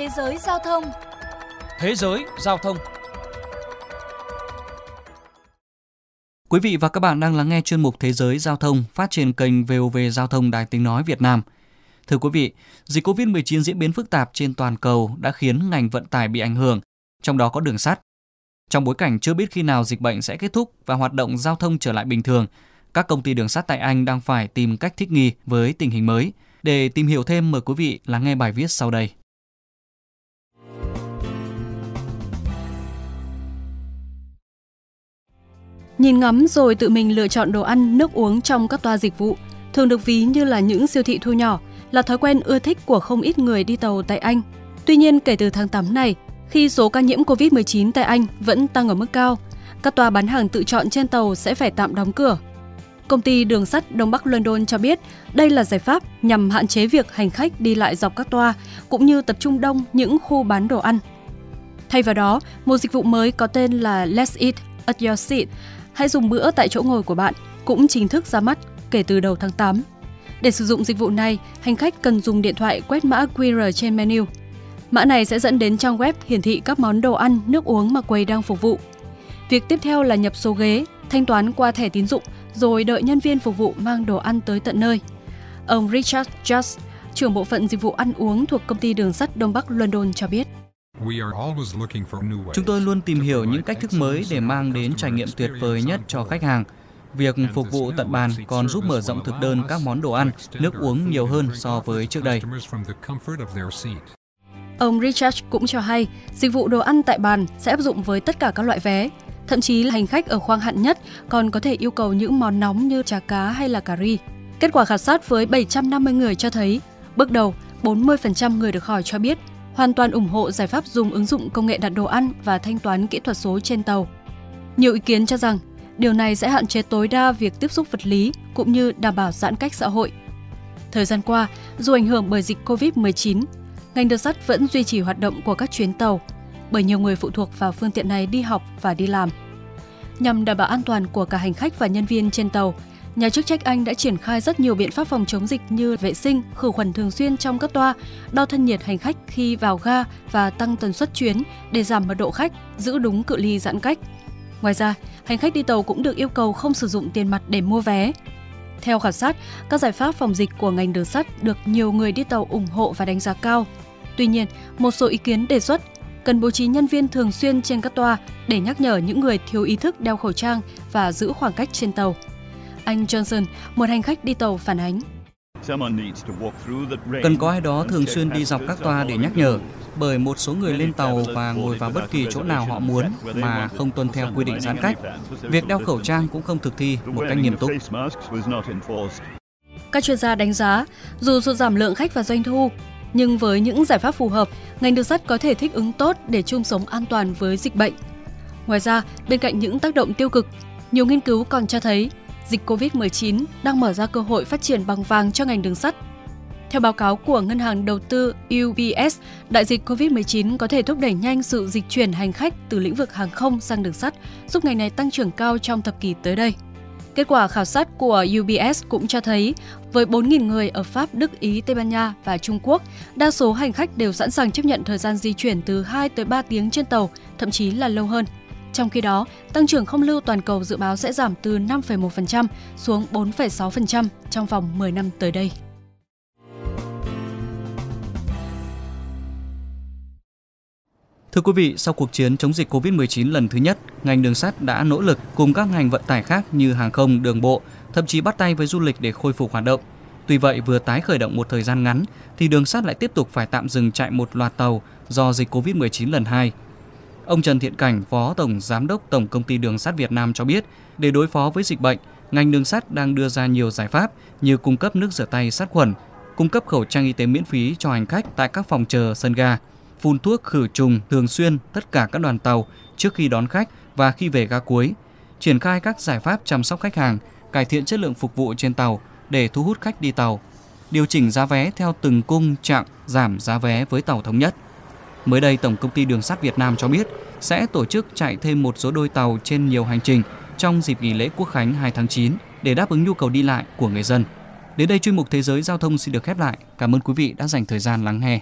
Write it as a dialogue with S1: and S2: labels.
S1: Thế giới giao thông
S2: Thế giới giao thông
S3: Quý vị và các bạn đang lắng nghe chuyên mục Thế giới giao thông phát trên kênh VOV Giao thông Đài Tiếng Nói Việt Nam. Thưa quý vị, dịch COVID-19 diễn biến phức tạp trên toàn cầu đã khiến ngành vận tải bị ảnh hưởng, trong đó có đường sắt. Trong bối cảnh chưa biết khi nào dịch bệnh sẽ kết thúc và hoạt động giao thông trở lại bình thường, các công ty đường sắt tại Anh đang phải tìm cách thích nghi với tình hình mới. Để tìm hiểu thêm, mời quý vị lắng nghe bài viết sau đây.
S4: Nhìn ngắm rồi tự mình lựa chọn đồ ăn, nước uống trong các toa dịch vụ, thường được ví như là những siêu thị thu nhỏ, là thói quen ưa thích của không ít người đi tàu tại Anh. Tuy nhiên, kể từ tháng 8 này, khi số ca nhiễm COVID-19 tại Anh vẫn tăng ở mức cao, các toa bán hàng tự chọn trên tàu sẽ phải tạm đóng cửa. Công ty đường sắt Đông Bắc London cho biết đây là giải pháp nhằm hạn chế việc hành khách đi lại dọc các toa, cũng như tập trung đông những khu bán đồ ăn. Thay vào đó, một dịch vụ mới có tên là Let's Eat at Your Seat, hãy dùng bữa tại chỗ ngồi của bạn, cũng chính thức ra mắt kể từ đầu tháng 8. Để sử dụng dịch vụ này, hành khách cần dùng điện thoại quét mã QR trên menu. Mã này sẽ dẫn đến trang web hiển thị các món đồ ăn, nước uống mà quầy đang phục vụ. Việc tiếp theo là nhập số ghế, thanh toán qua thẻ tín dụng rồi đợi nhân viên phục vụ mang đồ ăn tới tận nơi. Ông Richard Just, trưởng bộ phận dịch vụ ăn uống thuộc công ty đường sắt Đông Bắc London cho biết.
S3: Chúng tôi luôn tìm hiểu những cách thức mới để mang đến trải nghiệm tuyệt vời nhất cho khách hàng. Việc phục vụ tận bàn còn giúp mở rộng thực đơn các món đồ ăn, nước uống nhiều hơn so với trước đây.
S4: Ông Richard cũng cho hay, dịch vụ đồ ăn tại bàn sẽ áp dụng với tất cả các loại vé. Thậm chí là hành khách ở khoang hạn nhất còn có thể yêu cầu những món nóng như chả cá hay là cà ri. Kết quả khảo sát với 750 người cho thấy, bước đầu 40% người được hỏi cho biết hoàn toàn ủng hộ giải pháp dùng ứng dụng công nghệ đặt đồ ăn và thanh toán kỹ thuật số trên tàu. Nhiều ý kiến cho rằng điều này sẽ hạn chế tối đa việc tiếp xúc vật lý cũng như đảm bảo giãn cách xã hội. Thời gian qua, dù ảnh hưởng bởi dịch COVID-19, ngành đường sắt vẫn duy trì hoạt động của các chuyến tàu bởi nhiều người phụ thuộc vào phương tiện này đi học và đi làm. Nhằm đảm bảo an toàn của cả hành khách và nhân viên trên tàu, nhà chức trách Anh đã triển khai rất nhiều biện pháp phòng chống dịch như vệ sinh, khử khuẩn thường xuyên trong các toa, đo thân nhiệt hành khách khi vào ga và tăng tần suất chuyến để giảm mật độ khách, giữ đúng cự ly giãn cách. Ngoài ra, hành khách đi tàu cũng được yêu cầu không sử dụng tiền mặt để mua vé. Theo khảo sát, các giải pháp phòng dịch của ngành đường sắt được nhiều người đi tàu ủng hộ và đánh giá cao. Tuy nhiên, một số ý kiến đề xuất cần bố trí nhân viên thường xuyên trên các toa để nhắc nhở những người thiếu ý thức đeo khẩu trang và giữ khoảng cách trên tàu. Anh Johnson, một hành khách đi tàu phản ánh.
S3: Cần có ai đó thường xuyên đi dọc các toa để nhắc nhở, bởi một số người lên tàu và ngồi vào bất kỳ chỗ nào họ muốn mà không tuân theo quy định giãn cách. Việc đeo khẩu trang cũng không thực thi một cách nghiêm túc.
S4: Các chuyên gia đánh giá, dù sụt giảm lượng khách và doanh thu, nhưng với những giải pháp phù hợp, ngành đường sắt có thể thích ứng tốt để chung sống an toàn với dịch bệnh. Ngoài ra, bên cạnh những tác động tiêu cực, nhiều nghiên cứu còn cho thấy dịch COVID-19 đang mở ra cơ hội phát triển bằng vàng cho ngành đường sắt. Theo báo cáo của ngân hàng đầu tư UBS, đại dịch COVID-19 có thể thúc đẩy nhanh sự dịch chuyển hành khách từ lĩnh vực hàng không sang đường sắt, giúp ngành này tăng trưởng cao trong thập kỷ tới đây. Kết quả khảo sát của UBS cũng cho thấy, với 4.000 người ở Pháp, Đức, Ý, Tây Ban Nha và Trung Quốc, đa số hành khách đều sẵn sàng chấp nhận thời gian di chuyển từ 2 tới 3 tiếng trên tàu, thậm chí là lâu hơn. Trong khi đó, tăng trưởng không lưu toàn cầu dự báo sẽ giảm từ 5,1% xuống 4,6% trong vòng 10 năm tới đây.
S3: Thưa quý vị, sau cuộc chiến chống dịch COVID-19 lần thứ nhất, ngành đường sắt đã nỗ lực cùng các ngành vận tải khác như hàng không, đường bộ, thậm chí bắt tay với du lịch để khôi phục hoạt động. Tuy vậy, vừa tái khởi động một thời gian ngắn, thì đường sắt lại tiếp tục phải tạm dừng chạy một loạt tàu do dịch COVID-19 lần 2. Ông Trần Thiện Cảnh, Phó Tổng Giám đốc Tổng Công ty Đường sắt Việt Nam cho biết, để đối phó với dịch bệnh, ngành đường sắt đang đưa ra nhiều giải pháp như cung cấp nước rửa tay sát khuẩn, cung cấp khẩu trang y tế miễn phí cho hành khách tại các phòng chờ sân ga, phun thuốc khử trùng thường xuyên tất cả các đoàn tàu trước khi đón khách và khi về ga cuối, triển khai các giải pháp chăm sóc khách hàng, cải thiện chất lượng phục vụ trên tàu để thu hút khách đi tàu, điều chỉnh giá vé theo từng cung chặng, giảm giá vé với tàu thống nhất. Mới đây, Tổng công ty Đường sắt Việt Nam cho biết sẽ tổ chức chạy thêm một số đôi tàu trên nhiều hành trình trong dịp nghỉ lễ Quốc khánh 2 tháng 9 để đáp ứng nhu cầu đi lại của người dân. Đến đây chuyên mục Thế giới Giao thông xin được khép lại. Cảm ơn quý vị đã dành thời gian lắng nghe.